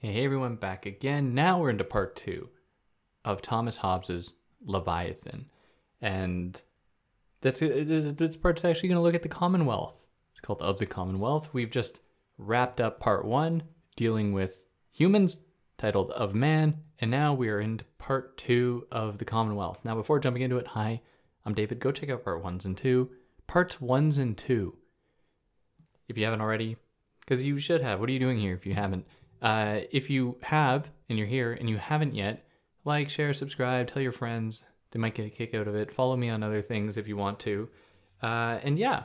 Hey, everyone, back again. Now we're into part two of Thomas Hobbes's Leviathan. And that's this part's actually going to look at the Commonwealth. It's called Of the Commonwealth. We've just wrapped up part one, dealing with humans, titled Of Man, and now we are into part two of the Commonwealth. Now, before jumping into it, hi, I'm David. Go check out part ones and two. Parts ones and two. If you haven't already, because you should have. What are you doing here if you haven't? Uh, if you have and you're here and you haven't yet, like, share, subscribe, tell your friends. They might get a kick out of it. Follow me on other things if you want to. Uh, and yeah,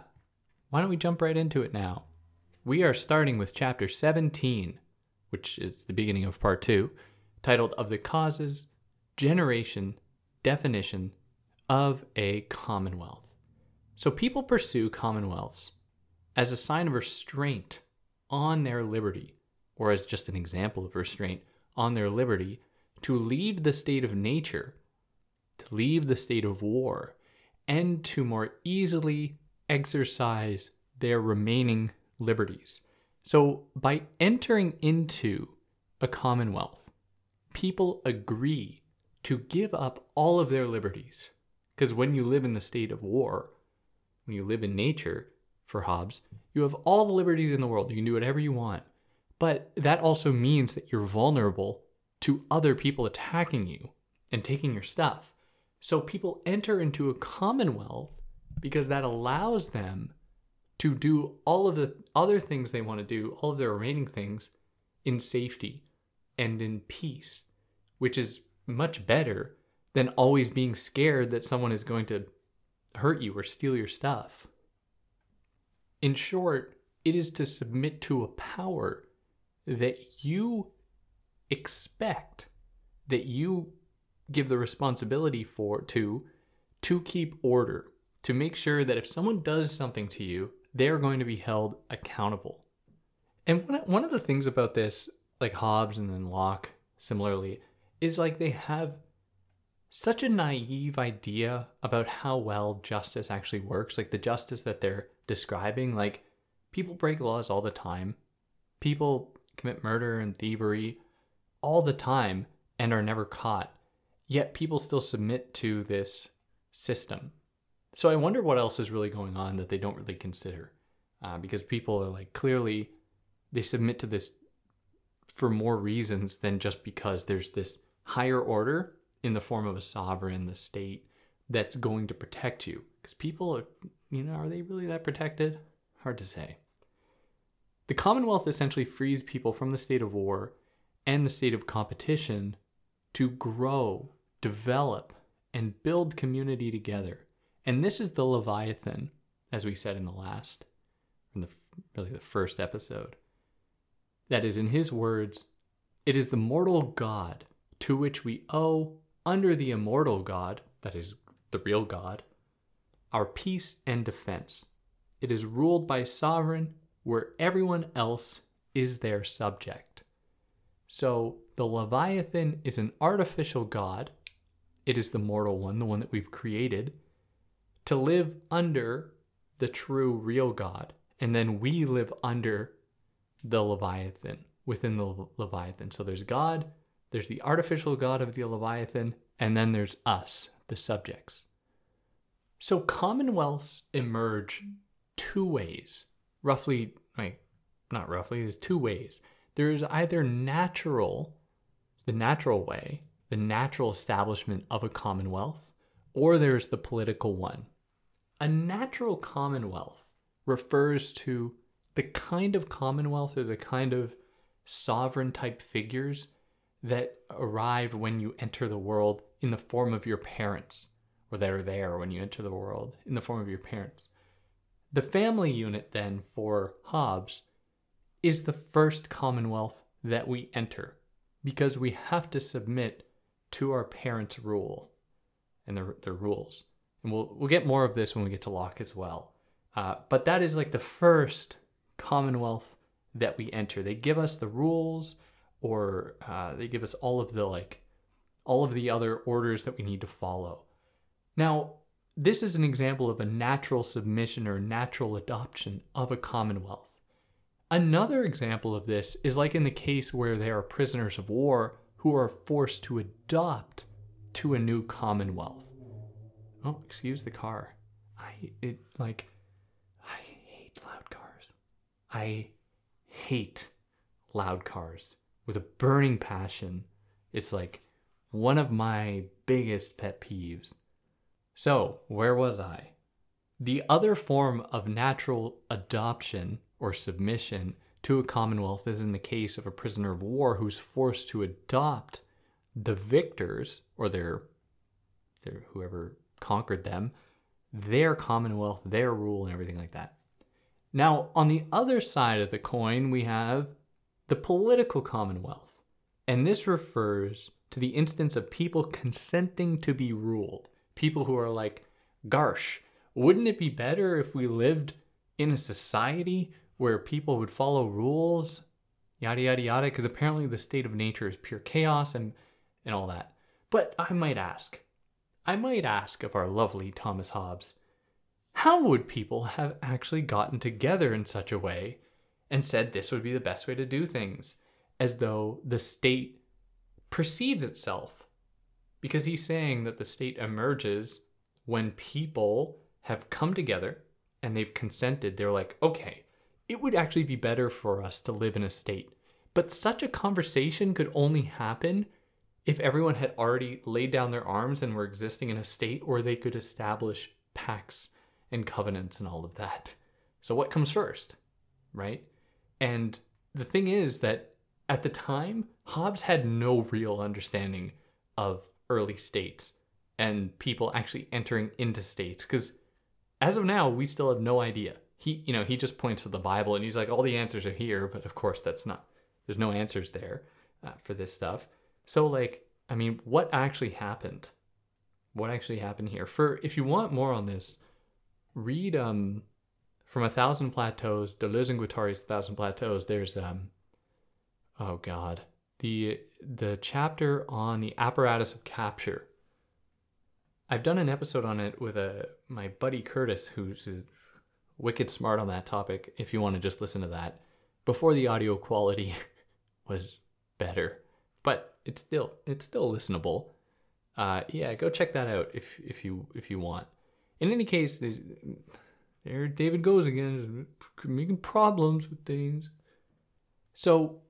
why don't we jump right into it now? We are starting with chapter 17, which is the beginning of part two, titled Of the Causes, Generation, Definition of a Commonwealth. So people pursue commonwealths as a sign of restraint on their liberty or as just an example of restraint on their liberty, to leave the state of nature, to leave the state of war, and to more easily exercise their remaining liberties. So, by entering into a commonwealth, people agree to give up all of their liberties. Because when you live in the state of war, when you live in nature, for Hobbes, you have all the liberties in the world. You can do whatever you want. But that also means that you're vulnerable to other people attacking you and taking your stuff. So people enter into a commonwealth because that allows them to do all of the other things they want to do, all of their remaining things in safety and in peace, which is much better than always being scared that someone is going to hurt you or steal your stuff. In short, it is to submit to a power that you expect that you give the responsibility for to to keep order to make sure that if someone does something to you they're going to be held accountable. And one, one of the things about this like hobbes and then locke similarly is like they have such a naive idea about how well justice actually works like the justice that they're describing. Like people break laws all the time. People commit murder and thievery all the time and are never caught. Yet people still submit to this system. So I wonder what else is really going on that they don't really consider. Uh, because people are like, clearly, they submit to this for more reasons than just because there's this higher order in the form of a sovereign, the state, that's going to protect you. Because people are, you know, are they really that protected? Hard to say. The Commonwealth essentially frees people from the state of war and the state of competition to grow, develop, and build community together. And this is the Leviathan, as we said in the last, in the really the first episode. That is, in his words, it is the mortal God to which we owe, under the immortal God, that is, the real God, our peace and defense. It is ruled by sovereign where everyone else is their subject. So the Leviathan is an artificial god. It is the mortal one, the one that we've created, to live under the true, real God. And then we live under the Leviathan, within the Leviathan. So there's God, there's the artificial God of the Leviathan, and then there's us, the subjects. So commonwealths emerge two ways roughly, like, not roughly, there's two ways. There's either natural, the natural way, the natural establishment of a commonwealth, or there's the political one. A natural commonwealth refers to the kind of commonwealth or the kind of sovereign type figures that arrive when you enter the world in the form of your parents, or that are there when you enter the world in the form of your parents. The family unit, then, for Hobbes, is the first commonwealth that we enter because we have to submit to our parents' rule and their, their rules. And we'll, we'll get more of this when we get to Locke as well. Uh, but that is like the first commonwealth that we enter. They give us the rules or uh, they give us all of the like all of the other orders that we need to follow. Now, this is an example of a natural submission or natural adoption of a commonwealth. Another example of this is like in the case where they are prisoners of war who are forced to adopt to a new commonwealth. Oh, excuse the car. I it like I hate loud cars. I hate loud cars with a burning passion. It's like one of my biggest pet peeves. So, where was I? The other form of natural adoption or submission to a commonwealth is in the case of a prisoner of war who's forced to adopt the victors or their, their whoever conquered them, their commonwealth, their rule, and everything like that. Now, on the other side of the coin, we have the political commonwealth. And this refers to the instance of people consenting to be ruled. People who are like, Garsh, wouldn't it be better if we lived in a society where people would follow rules? Yada, yada, yada. Because apparently the state of nature is pure chaos and, and all that. But I might ask, I might ask of our lovely Thomas Hobbes, how would people have actually gotten together in such a way and said this would be the best way to do things, as though the state precedes itself? Because he's saying that the state emerges when people have come together and they've consented. They're like, okay, it would actually be better for us to live in a state. But such a conversation could only happen if everyone had already laid down their arms and were existing in a state where they could establish pacts and covenants and all of that. So, what comes first, right? And the thing is that at the time, Hobbes had no real understanding of early states and people actually entering into states because as of now, we still have no idea. He, you know, he just points to the Bible and he's like, all the answers are here, but of course, that's not. There's no answers there uh, for this stuff. So, like, I mean, what actually happened? What actually happened here? For if you want more on this, read um from a thousand plateaus, Deleuze and Guattari's Thousand Plateaus. There's um oh god the the chapter on the apparatus of capture. I've done an episode on it with a my buddy Curtis, who's wicked smart on that topic. If you want to just listen to that, before the audio quality was better, but it's still it's still listenable. Uh, yeah, go check that out if if you if you want. In any case, there David goes again, making problems with things. So,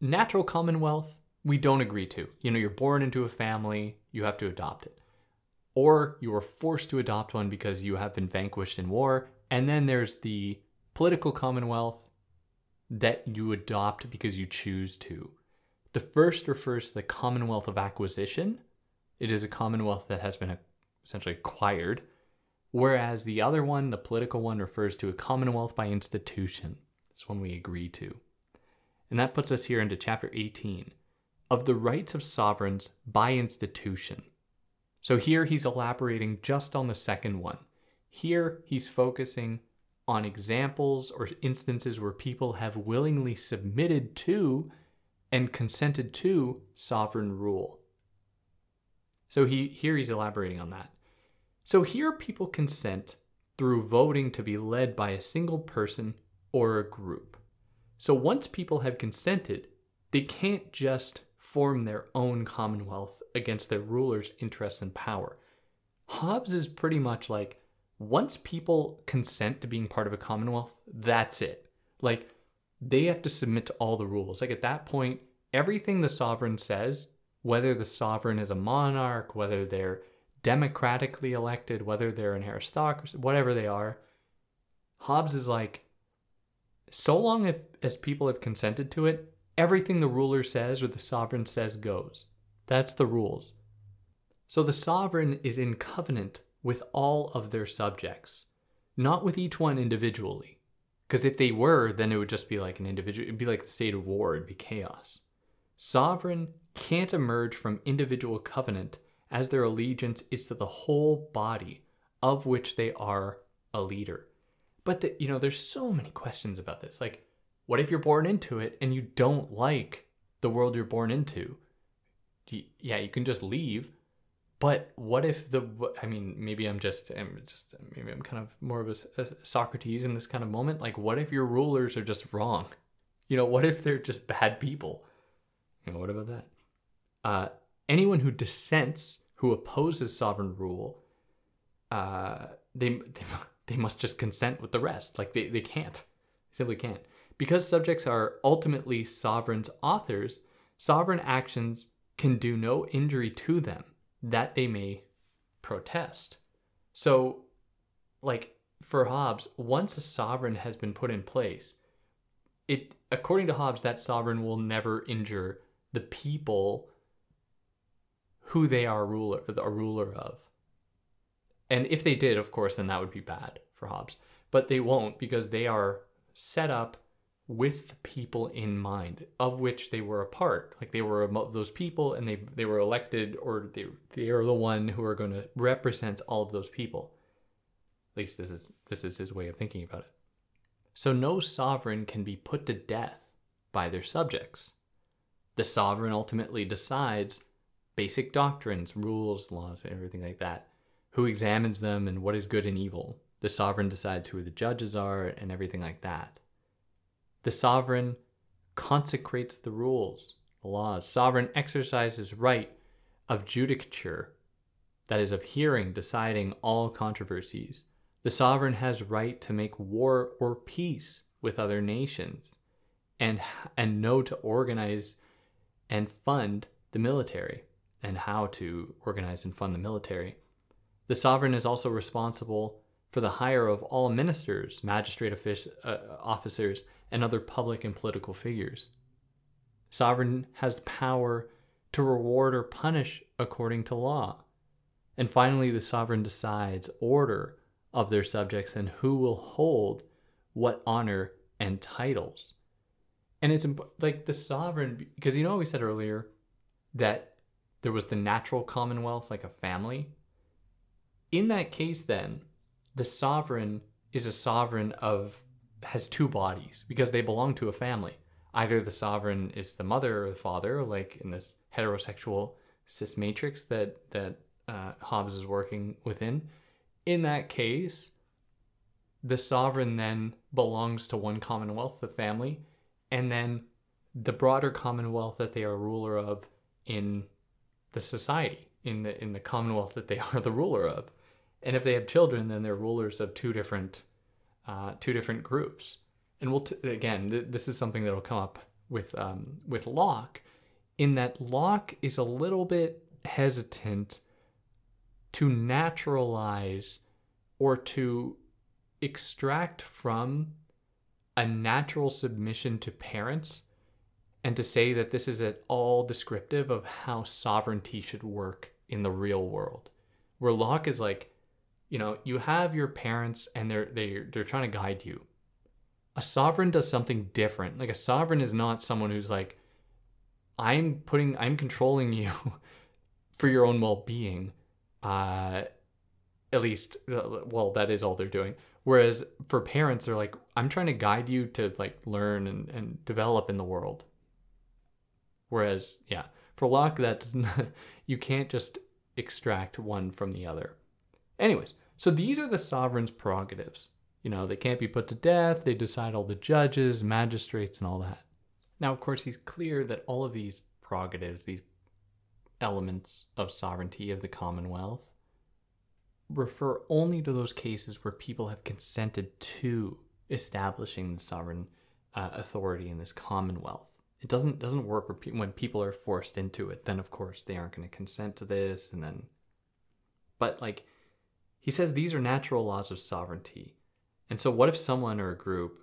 natural commonwealth, we don't agree to. You know, you're born into a family, you have to adopt it. Or you are forced to adopt one because you have been vanquished in war. And then there's the political commonwealth that you adopt because you choose to. The first refers to the commonwealth of acquisition. It is a commonwealth that has been essentially acquired whereas the other one, the political one, refers to a commonwealth by institution. It's one we agree to. And that puts us here into chapter 18 of the rights of sovereigns by institution. So here he's elaborating just on the second one. Here he's focusing on examples or instances where people have willingly submitted to and consented to sovereign rule. So he here he's elaborating on that. So here people consent through voting to be led by a single person or a group. So once people have consented, they can't just form their own commonwealth against their ruler's interests and power. Hobbes is pretty much like once people consent to being part of a commonwealth, that's it. Like they have to submit to all the rules. Like at that point, everything the sovereign says, whether the sovereign is a monarch, whether they're democratically elected, whether they're an aristocracy, whatever they are. Hobbes is like, so long if, as people have consented to it, everything the ruler says or the sovereign says goes. That's the rules. So the sovereign is in covenant with all of their subjects, not with each one individually. Because if they were, then it would just be like an individual, it'd be like the state of war, it'd be chaos. Sovereign can't emerge from individual covenant as their allegiance is to the whole body of which they are a leader. But the, you know, there's so many questions about this. Like, what if you're born into it and you don't like the world you're born into? yeah, you can just leave. But what if the? I mean, maybe I'm just, I'm just, maybe I'm kind of more of a, a Socrates in this kind of moment. Like, what if your rulers are just wrong? You know, what if they're just bad people? You know, what about that? Uh, anyone who dissents, who opposes sovereign rule, uh, they, they they must just consent with the rest. Like they, they can't. They simply can't. Because subjects are ultimately sovereign's authors, sovereign actions can do no injury to them that they may protest. So, like for Hobbes, once a sovereign has been put in place, it according to Hobbes, that sovereign will never injure the people who they are ruler a ruler of. And if they did, of course, then that would be bad for Hobbes. But they won't because they are set up with the people in mind of which they were a part. Like they were those people and they they were elected or they they are the one who are going to represent all of those people. At least this is this is his way of thinking about it. So no sovereign can be put to death by their subjects. The sovereign ultimately decides basic doctrines rules laws everything like that who examines them and what is good and evil the sovereign decides who the judges are and everything like that the sovereign consecrates the rules, the laws. Sovereign exercises right of judicature, that is, of hearing, deciding all controversies. The sovereign has right to make war or peace with other nations and, and know to organize and fund the military and how to organize and fund the military. The sovereign is also responsible for the hire of all ministers, magistrate uh, officers, and other public and political figures. Sovereign has power to reward or punish according to law. And finally, the sovereign decides order of their subjects and who will hold what honor and titles. And it's like the sovereign, because you know, we said earlier that there was the natural commonwealth, like a family. In that case, then, the sovereign is a sovereign of has two bodies because they belong to a family. Either the sovereign is the mother or the father, like in this heterosexual cis matrix that that uh, Hobbes is working within. In that case, the sovereign then belongs to one commonwealth, the family, and then the broader commonwealth that they are ruler of in the society, in the in the commonwealth that they are the ruler of. And if they have children, then they're rulers of two different uh, two different groups. And we'll t- again, th- this is something that'll come up with um, with Locke, in that Locke is a little bit hesitant to naturalize or to extract from a natural submission to parents and to say that this is at all descriptive of how sovereignty should work in the real world. Where Locke is like, you know, you have your parents and they're they they're trying to guide you. A sovereign does something different. Like a sovereign is not someone who's like I'm putting I'm controlling you for your own well-being. Uh at least well that is all they're doing. Whereas for parents they're like I'm trying to guide you to like learn and and develop in the world. Whereas yeah, for Locke that does not you can't just extract one from the other. Anyways, so these are the sovereign's prerogatives. You know, they can't be put to death, they decide all the judges, magistrates, and all that. Now, of course, he's clear that all of these prerogatives, these elements of sovereignty of the Commonwealth, refer only to those cases where people have consented to establishing the sovereign uh, authority in this Commonwealth. It doesn't doesn't work when people are forced into it. Then, of course, they aren't going to consent to this, and then, but like he says these are natural laws of sovereignty. And so, what if someone or a group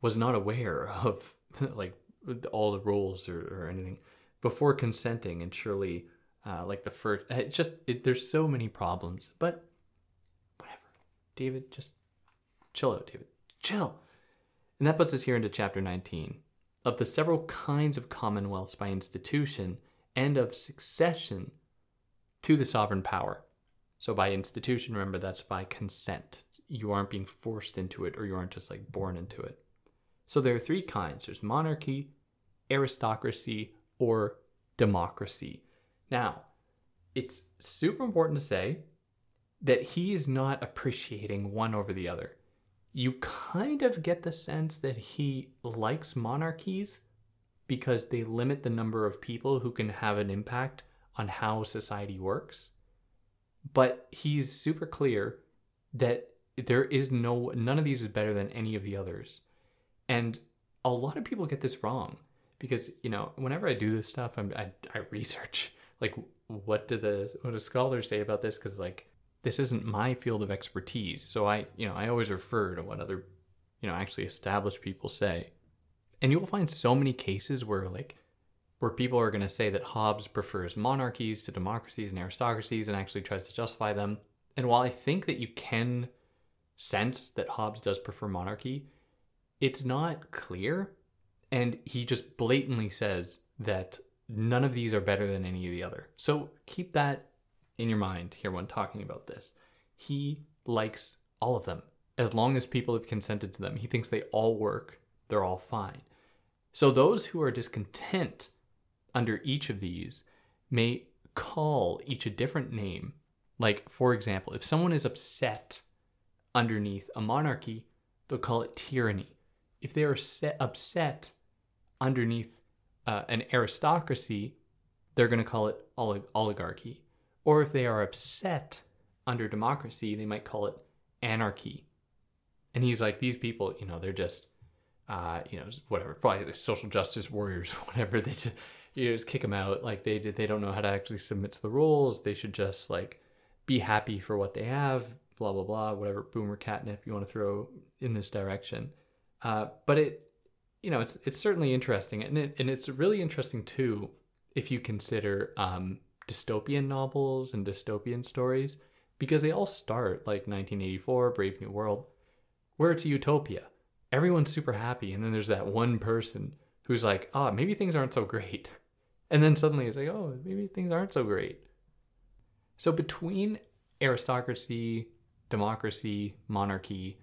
was not aware of like all the rules or, or anything before consenting? And surely, uh, like the first, it's just it, there's so many problems. But whatever, David, just chill out, David, chill. And that puts us here into chapter 19 of the several kinds of commonwealths by institution and of succession to the sovereign power. So by institution, remember that's by consent. You aren't being forced into it or you aren't just like born into it. So there are three kinds there's monarchy, aristocracy, or democracy. Now, it's super important to say that he is not appreciating one over the other. you kind of get the sense that he likes monarchies because they limit the number of people who can have an impact on how society works. But he's super clear that there is no none of these is better than any of the others. And a lot of people get this wrong because, you know, whenever I do this stuff, I'm, I, I research like what do the what do scholars say about this because like this isn't my field of expertise. So I, you know, I always refer to what other, you know, actually established people say. And you will find so many cases where like where people are going to say that Hobbes prefers monarchies to democracies and aristocracies and actually tries to justify them. And while I think that you can sense that Hobbes does prefer monarchy, it's not clear. And he just blatantly says that none of these are better than any of the other. So keep that in your mind here when talking about this. He likes all of them as long as people have consented to them. He thinks they all work, they're all fine. So those who are discontent under each of these may call each a different name. Like, for example, if someone is upset underneath a monarchy, they'll call it tyranny. If they are set, upset underneath uh, an aristocracy, they're going to call it olig- oligarchy. Or if they are upset under democracy, they might call it anarchy. And he's like, these people, you know, they're just, uh, you know, whatever, probably the social justice warriors, whatever. They just, you just kick them out. Like they they don't know how to actually submit to the rules. They should just like be happy for what they have. Blah blah blah. Whatever boomer catnip you want to throw in this direction. Uh, but it, you know, it's it's certainly interesting, and it, and it's really interesting too if you consider um, dystopian novels and dystopian stories because they all start like 1984, Brave New World, where it's a utopia. Everyone's super happy, and then there's that one person who's like, "Oh, maybe things aren't so great," and then suddenly it's like, "Oh, maybe things aren't so great." So between aristocracy, democracy, monarchy,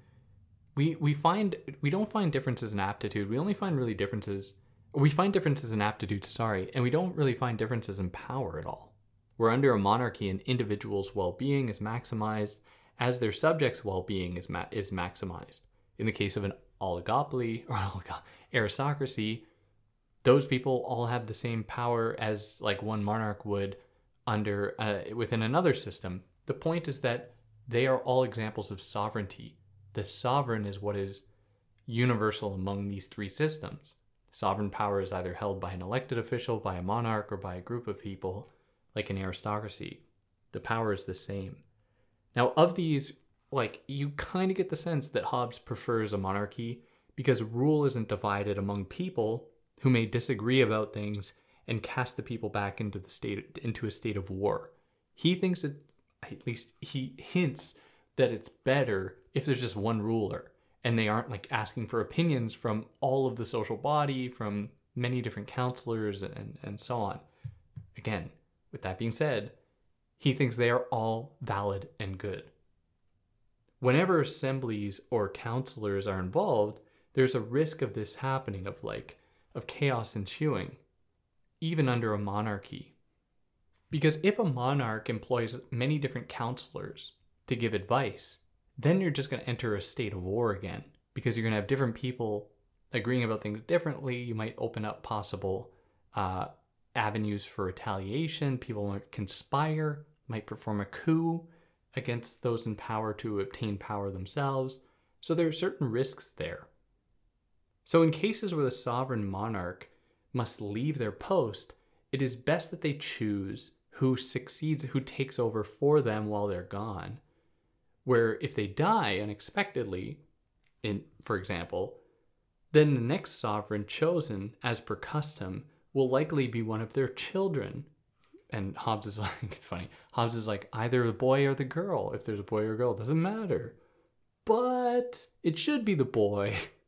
we we find we don't find differences in aptitude. We only find really differences. We find differences in aptitude, sorry, and we don't really find differences in power at all where under a monarchy an individual's well-being is maximized as their subjects' well-being is, ma- is maximized. In the case of an oligopoly or aristocracy, those people all have the same power as like one monarch would under uh, within another system. The point is that they are all examples of sovereignty. The sovereign is what is universal among these three systems. Sovereign power is either held by an elected official, by a monarch, or by a group of people like an aristocracy. The power is the same. Now, of these, like, you kind of get the sense that Hobbes prefers a monarchy because rule isn't divided among people who may disagree about things and cast the people back into the state into a state of war. He thinks that at least he hints that it's better if there's just one ruler and they aren't like asking for opinions from all of the social body, from many different counselors and, and so on. Again, with that being said, he thinks they are all valid and good. Whenever assemblies or counselors are involved, there's a risk of this happening, of like, of chaos ensuing, even under a monarchy. Because if a monarch employs many different counselors to give advice, then you're just going to enter a state of war again because you're going to have different people agreeing about things differently. You might open up possible uh, avenues for retaliation. People might conspire, might perform a coup against those in power to obtain power themselves. So there are certain risks there. So, in cases where the sovereign monarch must leave their post, it is best that they choose who succeeds, who takes over for them while they're gone. Where if they die unexpectedly, in for example, then the next sovereign chosen as per custom will likely be one of their children. And Hobbes is like, it's funny. Hobbes is like, either the boy or the girl. If there's a boy or a girl, doesn't matter. But it should be the boy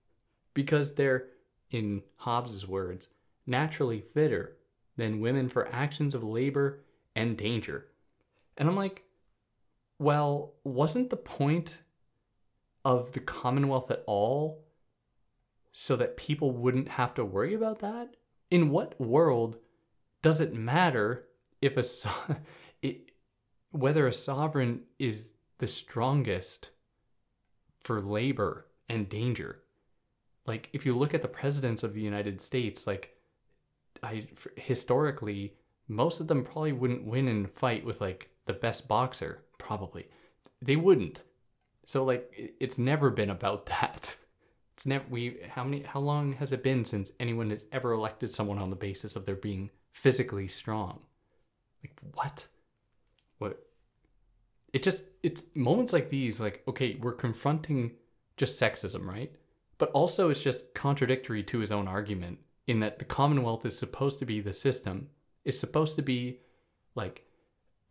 because they're, in Hobbes's words, naturally fitter than women for actions of labor and danger. And I'm like, well, wasn't the point of the Commonwealth at all so that people wouldn't have to worry about that? in what world does it matter if a so- it, whether a sovereign is the strongest for labor and danger. Like if you look at the presidents of the United States, like I historically most of them probably wouldn't win in a fight with like the best boxer, probably. They wouldn't. So like it's never been about that. It's never we how many how long has it been since anyone has ever elected someone on the basis of their being physically strong? Like what? What it just it's moments like these like okay, we're confronting just sexism, right? But also it's just contradictory to his own argument in that the Commonwealth is supposed to be the system, is supposed to be like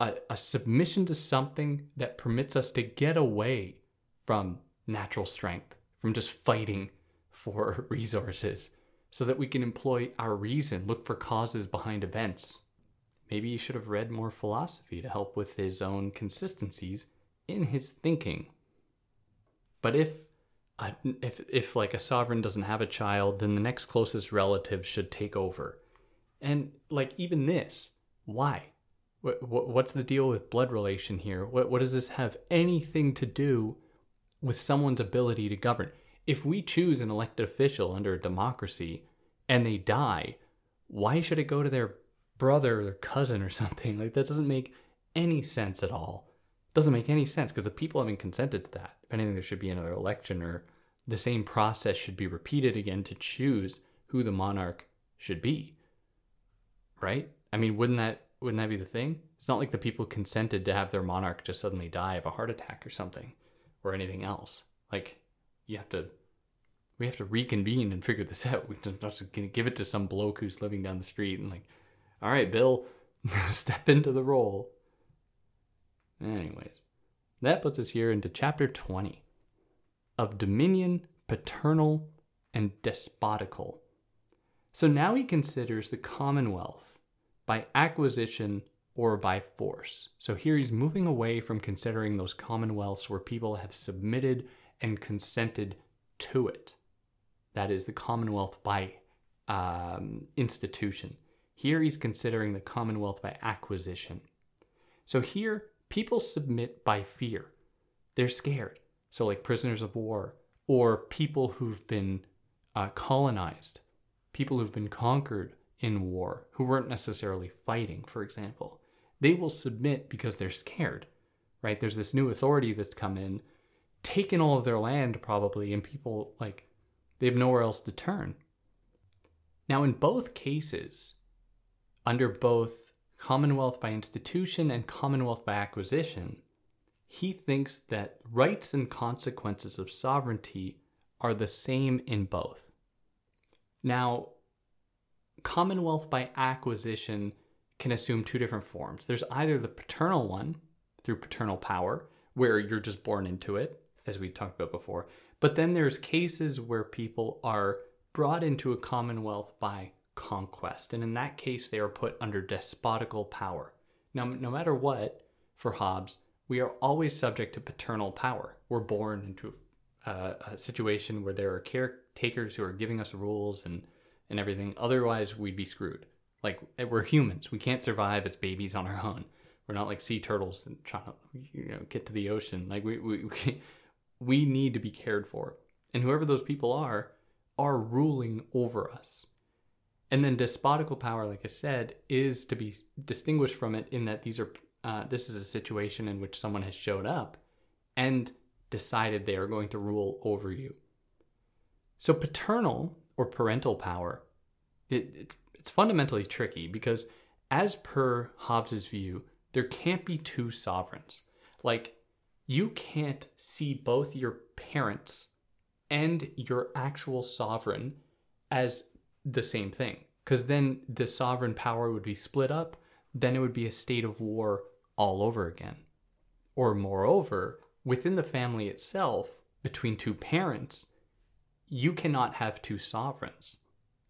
a, a submission to something that permits us to get away from natural strength, from just fighting for resources, so that we can employ our reason, look for causes behind events. Maybe he should have read more philosophy to help with his own consistencies in his thinking. But if if if like a sovereign doesn't have a child, then the next closest relative should take over. And like even this, why? What, what what's the deal with blood relation here? What what does this have anything to do with someone's ability to govern? If we choose an elected official under a democracy and they die, why should it go to their brother or their cousin or something? Like that doesn't make any sense at all. Doesn't make any sense because the people haven't consented to that. If anything, there should be another election or the same process should be repeated again to choose who the monarch should be. Right? I mean, wouldn't that wouldn't that be the thing? It's not like the people consented to have their monarch just suddenly die of a heart attack or something or anything else. Like you have to we have to reconvene and figure this out. We're not just gonna give it to some bloke who's living down the street and like, all right, Bill, step into the role. Anyways, that puts us here into chapter 20 of dominion, paternal, and despotical. So now he considers the commonwealth by acquisition or by force. So here he's moving away from considering those commonwealths where people have submitted and consented to it. That is the commonwealth by um, institution. Here he's considering the commonwealth by acquisition. So here people submit by fear. They're scared. So, like prisoners of war or people who've been uh, colonized, people who've been conquered in war, who weren't necessarily fighting, for example. They will submit because they're scared, right? There's this new authority that's come in, taken all of their land probably, and people like they have nowhere else to turn. Now, in both cases, under both Commonwealth by institution and Commonwealth by acquisition, he thinks that rights and consequences of sovereignty are the same in both. Now, Commonwealth by acquisition can assume two different forms. There's either the paternal one, through paternal power, where you're just born into it, as we talked about before. But then there's cases where people are brought into a commonwealth by conquest. And in that case, they are put under despotical power. Now, no matter what, for Hobbes, we are always subject to paternal power. We're born into a, a situation where there are caretakers who are giving us rules and, and everything. Otherwise, we'd be screwed. Like, eh, we're humans. We can't survive as babies on our own. We're not like sea turtles and trying to you know, get to the ocean. Like, we, we, we, we need to be cared for. And whoever those people are, are ruling over us. And then despotical power, like I said, is to be distinguished from it in that these are uh, this is a situation in which someone has showed up and decided they are going to rule over you. So, paternal or parental power, it, it, it's fundamentally tricky because, as per Hobbes's view, there can't be two sovereigns. Like, you can't see both your parents and your actual sovereign as the same thing, because then the sovereign power would be split up. Then it would be a state of war all over again. Or, moreover, within the family itself, between two parents, you cannot have two sovereigns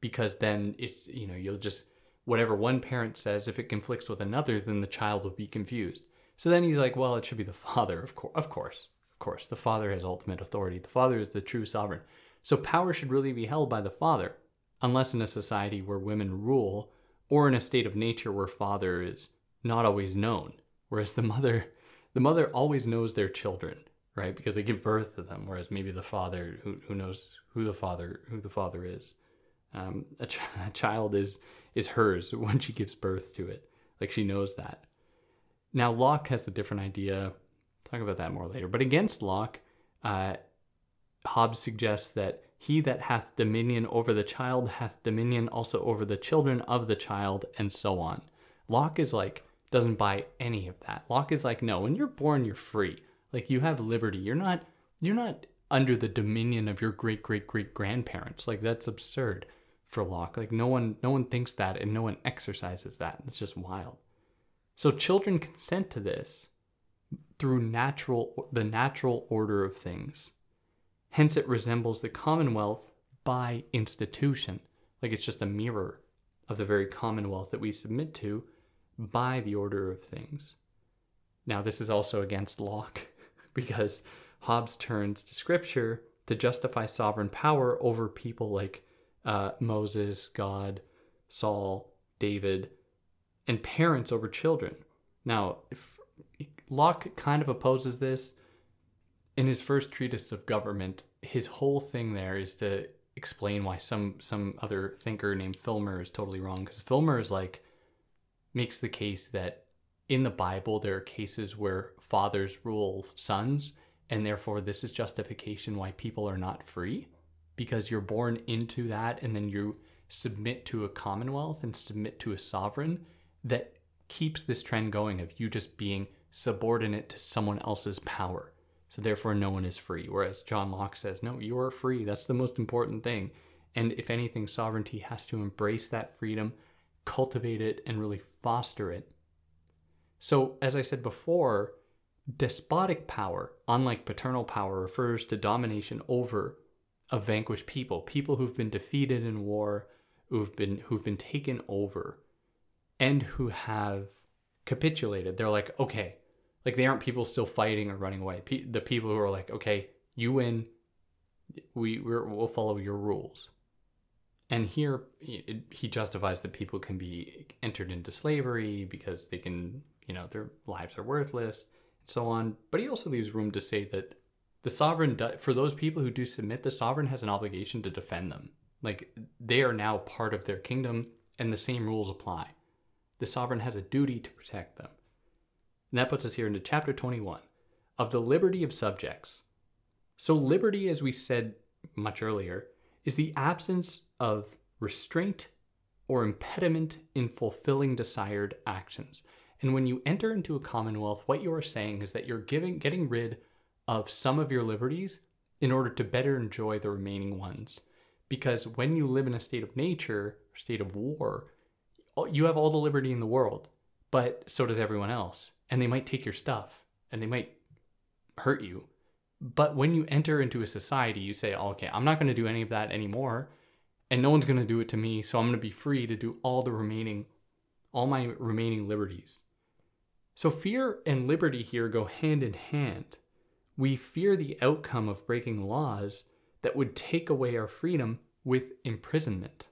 because then it's, you know, you'll just, whatever one parent says, if it conflicts with another, then the child will be confused. So then he's like, well, it should be the father, of course. Of course, of course. The father has ultimate authority. The father is the true sovereign. So power should really be held by the father, unless in a society where women rule or in a state of nature where father is not always known whereas the mother the mother always knows their children right? Because they give birth to them, whereas maybe the father, who, who knows who the father who the father is, um, a, ch- a child is is hers when she gives birth to it. Like she knows that. Now Locke has a different idea. Talk about that more later. But against Locke, uh, Hobbes suggests that he that hath dominion over the child hath dominion also over the children of the child, and so on. Locke is like doesn't buy any of that. Locke is like, no, when you're born, you're free. Like you have liberty. You're not you're not under the dominion of your great great great grandparents. Like that's absurd for Locke. Like no one no one thinks that and no one exercises that. It's just wild. So children consent to this through natural the natural order of things. Hence it resembles the commonwealth by institution. Like it's just a mirror of the very commonwealth that we submit to by the order of things. Now this is also against Locke because Hobbes turns to scripture to justify sovereign power over people like uh, Moses, God, Saul, David, and parents over children. Now, if, Locke kind of opposes this. In his first treatise of government, his whole thing there is to explain why some some other thinker named Filmer is totally wrong. Because Filmer is like makes the case that in the Bible there are cases where fathers rule sons, and therefore this is justification why people are not free because you're born into that and then you submit to a commonwealth and submit to a sovereign that keeps this trend going of you just being subordinate to someone else's power. So therefore no one is free. Whereas John Locke says, no, you are free. That's the most important thing. And if anything, sovereignty has to embrace that freedom, cultivate it, and really foster it. So, as I said before, despotic power, unlike paternal power, refers to domination over a vanquished people, people who've been defeated in war, who've been who've been taken over, and who have capitulated. They're like, okay, like they aren't people still fighting or running away. The people who are like, okay, you win, we we will follow your rules. And here it, he justifies that people can be entered into slavery because they can, you know, their lives are worthless and so on. But he also leaves room to say that the sovereign for those people who do submit the sovereign has an obligation to defend them like they are now part of their kingdom and the same rules apply the sovereign has a duty to protect them and that puts us here into chapter 21 of the liberty of subjects so liberty as we said much earlier is the absence of restraint or impediment in fulfilling desired actions and when you enter into a commonwealth what you are saying is that you're giving getting rid of some of your liberties in order to better enjoy the remaining ones. Because when you live in a state of nature, or state of war, you have all the liberty in the world, but so does everyone else. And they might take your stuff and they might hurt you. But when you enter into a society, you say, oh, okay, I'm not going to do any of that anymore. And no one's going to do it to me. So I'm going to be free to do all the remaining, all my remaining liberties. So fear and liberty here go hand in hand we fear the outcome of breaking laws that would take away our freedom with imprisonment.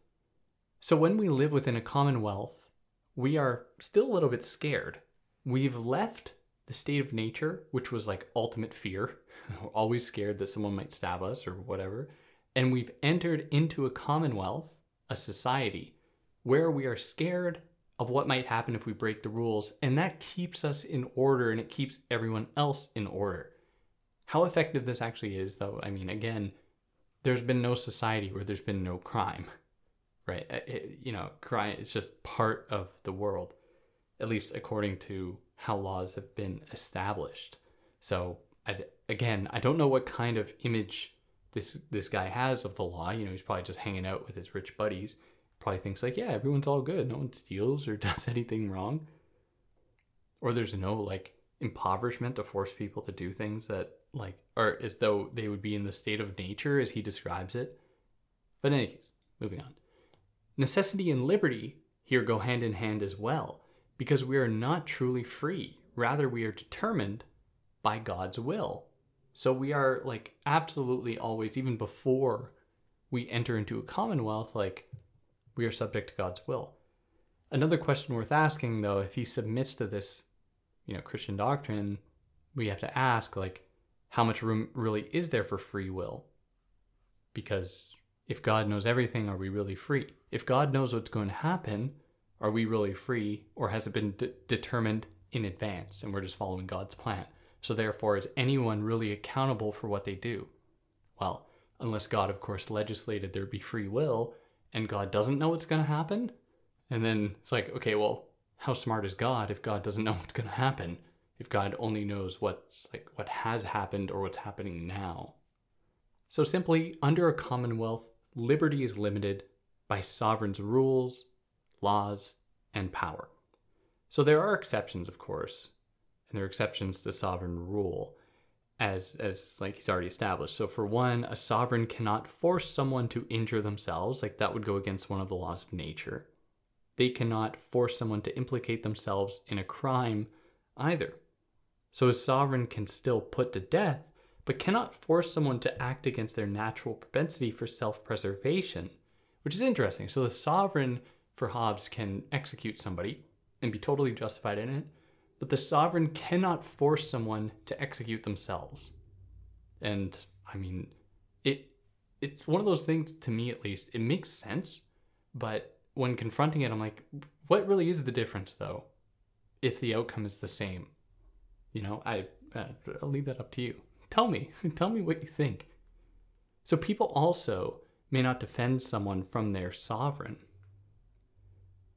So when we live within a commonwealth, we are still a little bit scared. We've left the state of nature, which was like ultimate fear, always scared that someone might stab us or whatever, and we've entered into a commonwealth, a society, where we are scared of what might happen if we break the rules, and that keeps us in order and it keeps everyone else in order. How effective this actually is, though, I mean, again, there's been no society where there's been no crime, right? Uh, it, you know, crime is just part of the world, at least according to how laws have been established. So, I, again, I don't know what kind of image this this guy has of the law. You know, he's probably just hanging out with his rich buddies. Probably thinks like, yeah, everyone's all good. No one steals or does anything wrong. Or there's no like impoverishment to force people to do things that like or as though they would be in the state of nature as he describes it. But in any case, moving on. Necessity and liberty here go hand in hand as well, because we are not truly free. Rather, we are determined by God's will. So we are like absolutely always, even before we enter into a commonwealth, like we are subject to God's will. Another question worth asking, though, if he submits to this, you know, Christian doctrine, we have to ask, like, how much room really is there for free will? Because if God knows everything, are we really free? If God knows what's going to happen, are we really free or has it been de- determined in advance and we're just following God's plan? So, therefore, is anyone really accountable for what they do? Well, unless God, of course, legislated there be free will and God doesn't know what's going to happen. And then it's like, okay, well, how smart is God if God doesn't know what's going to happen? If God only knows what's like what has happened or what's happening now. So simply, under a commonwealth, liberty is limited by sovereign's rules, laws, and power. So there are exceptions, of course, and there are exceptions to sovereign rule as as like he's already established. So for one, a sovereign cannot force someone to injure themselves, like that would go against one of the laws of nature. They cannot force someone to implicate themselves in a crime either. So a sovereign can still put to death, but cannot force someone to act against their natural propensity for self-preservation, which is interesting. So the sovereign for Hobbes can execute somebody and be totally justified in it, but the sovereign cannot force someone to execute themselves. And I mean, it it's one of those things to me at least. It makes sense, but when confronting it, I'm like, what really is the difference though? If the outcome is the same, you know, I uh, I'll leave that up to you. Tell me, tell me what you think. So people also may not defend someone from their sovereign.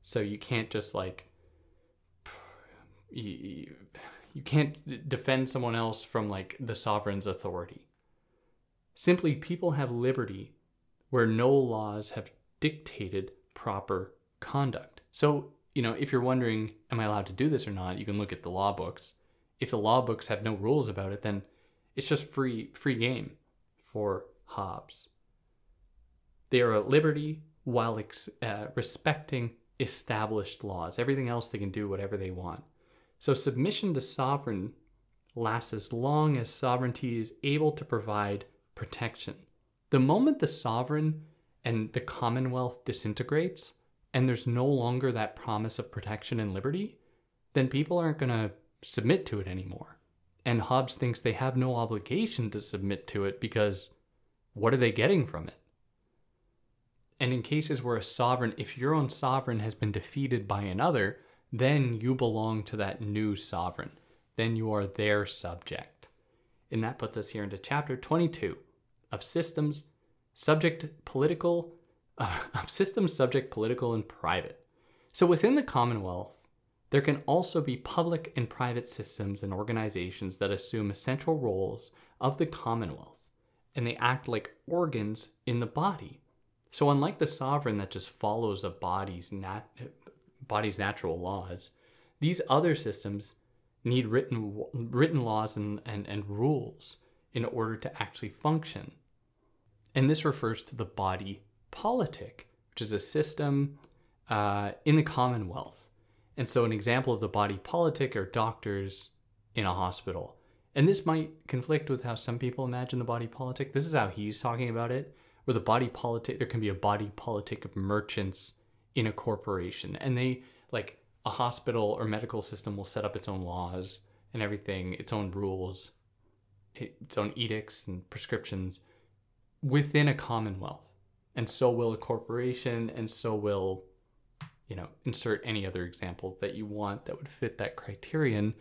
So you can't just like you, you can't defend someone else from like the sovereign's authority. Simply, people have liberty where no laws have dictated proper conduct. So, you know, if you're wondering, am I allowed to do this or not, you can look at the law books. If the law books have no rules about it, then it's just free free game for Hobbes. They are at liberty while ex- uh, respecting established laws. Everything else they can do whatever they want. So submission to sovereign lasts as long as sovereignty is able to provide protection. The moment the sovereign and the commonwealth disintegrates and there's no longer that promise of protection and liberty, then people aren't going to submit to it anymore. And Hobbes thinks they have no obligation to submit to it because what are they getting from it? And in cases where a sovereign, if your own sovereign has been defeated by another, then you belong to that new sovereign. Then you are their subject. And that puts us here into chapter 22 of systems subject political of systems subject political and private. So within the Commonwealth, there can also be public and private systems and organizations that assume essential roles of the Commonwealth, and they act like organs in the body. So unlike the sovereign that just follows a body's nat- body's natural laws. These other systems need written written laws and, and, and rules in order to actually function. And this refers to the body politic, which is a system uh, in the Commonwealth. And so, an example of the body politic are doctors in a hospital. And this might conflict with how some people imagine the body politic. This is how he's talking about it, where the body politic, there can be a body politic of merchants in a corporation. And they like a hospital or medical system will set up its own laws and everything its own rules its own edicts and prescriptions within a commonwealth. And so will a corporation and so will you know insert any other example that you want that would fit that criterion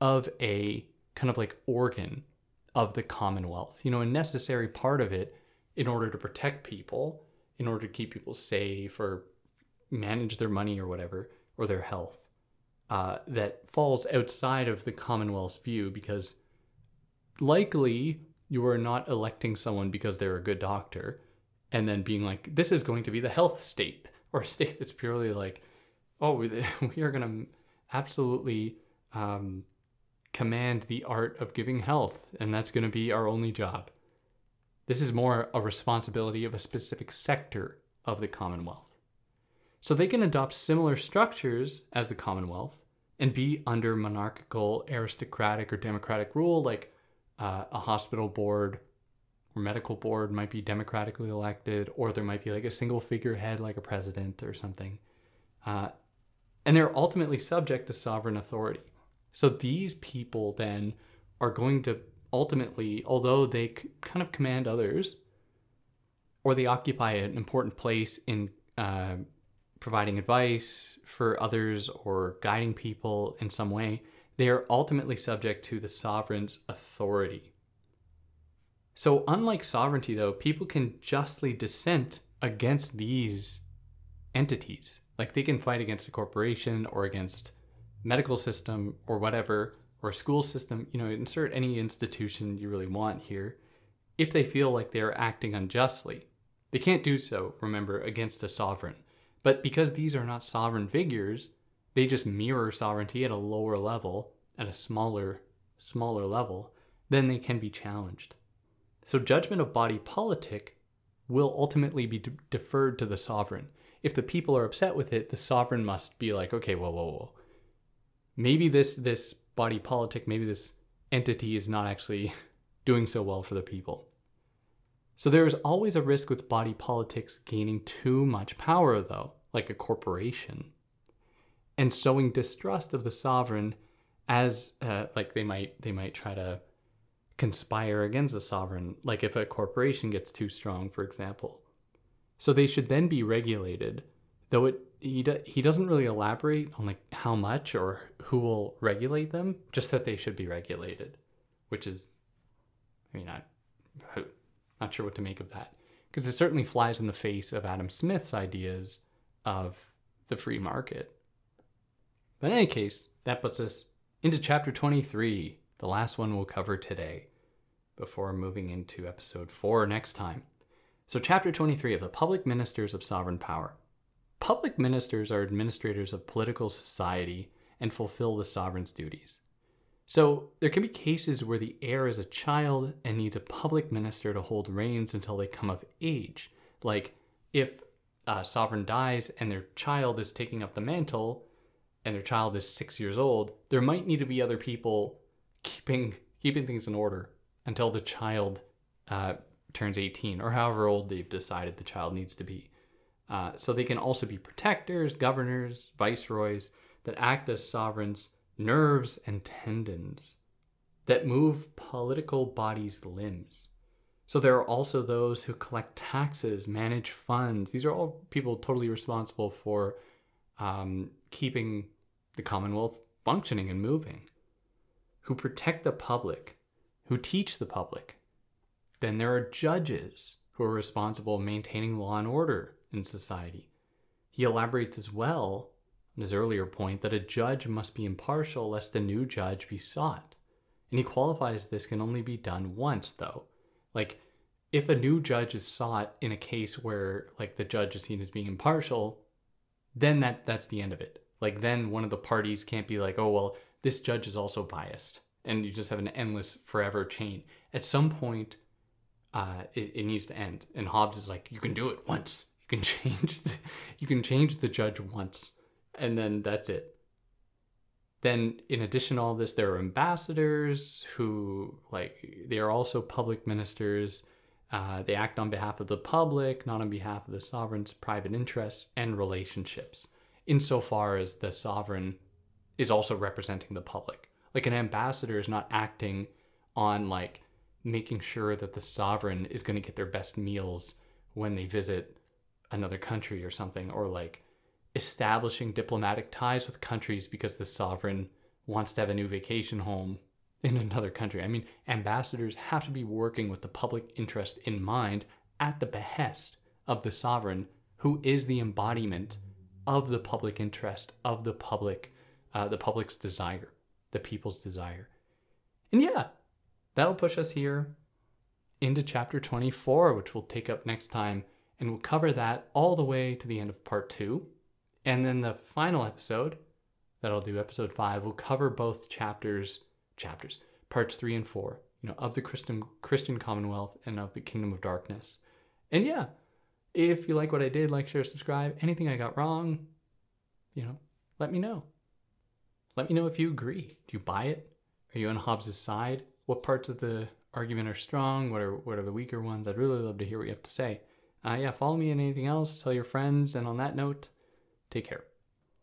of a kind of like organ of the commonwealth. You know a necessary part of it in order to protect people in order to keep people safe or manage their money or whatever or their health uh, that falls outside of the Commonwealth's view because likely you are not electing someone because they're a good doctor and then being like, this is going to be the health state or a state that's purely like, oh, we are going to absolutely um, command the art of giving health and that's going to be our only job. This is more a responsibility of a specific sector of the Commonwealth. So they can adopt similar structures as the Commonwealth and be under monarchical, aristocratic, or democratic rule, like uh, a hospital board or medical board might be democratically elected, or there might be like a single figurehead, like a president or something. Uh, and they're ultimately subject to sovereign authority. So these people then are going to ultimately, although they kind of command others, or they occupy an important place in uh, providing advice for others or guiding people in some way, they are ultimately subject to the sovereign's authority. So, unlike sovereignty, though, people can justly dissent against these entities. Like they can fight against a corporation or against medical system or whatever, or a school system, you know, insert any institution you really want here, if they feel like they're acting unjustly. They can't do so, remember, against a sovereign. But because these are not sovereign figures, they just mirror sovereignty at a lower level, at a smaller, smaller level, then they can be challenged. So judgment of body politic will ultimately be de- deferred to the sovereign. If the people are upset with it, the sovereign must be like, okay, whoa, whoa, whoa. Maybe this this body politic, maybe this entity is not actually doing so well for the people. So there is always a risk with body politics gaining too much power, though, like a corporation, and sowing distrust of the sovereign, as uh, like they might they might try to conspire against the sovereign, like if a corporation gets too strong, for example. So they should then be regulated, though it he do, he doesn't really elaborate on like how much or who will regulate them, just that they should be regulated, which is, I mean, I, I'm not sure what to make of that because it certainly flies in the face of Adam Smith's ideas of the free market. But in any case, that puts us into chapter 23, the last one we'll cover today, before moving into episode 4 next time. So, chapter 23 of the Public Ministers of Sovereign Power. Public ministers are administrators of political society and fulfill the sovereign's duties. So, there can be cases where the heir is a child and needs a public minister to hold reins until they come of age. Like, if a sovereign dies and their child is taking up the mantle and their child is six years old, there might need to be other people keeping keeping things in order until the child uh, turns 18 or however old they've decided the child needs to be. Uh, so they can also be protectors, governors, viceroys that act as sovereigns' nerves and tendons that move political bodies' limbs. So there are also those who collect taxes, manage funds. These are all people totally responsible for um, keeping the Commonwealth functioning and moving, who protect the public, who teach the public. Then there are judges who are responsible maintaining law and order in society. He elaborates as well on his earlier point that a judge must be impartial lest a new judge be sought. And he qualifies this can only be done once, though. Like, if a new judge is sought in a case where, like, the judge is seen as being impartial, then that that's the end of it. Like, then one of the parties can't be like, oh, well, this judge is also biased. And you just have an endless, forever chain. At some point, uh, it, it needs to end. And Hobbes is like, you can do it once. You can change the, you can change the judge once, and then that's it. Then, in addition to all this, there are ambassadors who, like, they are also public ministers. Uh, they act on behalf of the public, not on behalf of the sovereign's private interests and relationships, insofar as the sovereign is also representing the public. Like, an ambassador is not acting on, like, making sure that the sovereign is going to get their best meals when they visit another country or something, or like establishing diplomatic ties with countries because the sovereign wants to have a new vacation home in another country. I mean, ambassadors have to be working with the public interest in mind at the behest of the sovereign, who is the embodiment of the public interest, of the public, uh, the public's desire, the people's desire. And yeah, that'll push us here into chapter 24, which we'll take up next time. And we'll cover that all the way to the end of part two. And then the final episode that I'll do, episode five, will cover both chapters, chapters, parts three and four, you know, of the Christian Christian Commonwealth and of the Kingdom of Darkness. And yeah, if you like what I did, like, share, subscribe. Anything I got wrong, you know, let me know. Let me know if you agree. Do you buy it? Are you on Hobbes's side? What parts of the argument are strong? What are what are the weaker ones? I'd really love to hear what you have to say. Uh, yeah, follow me and anything else. Tell your friends. And on that note, take care.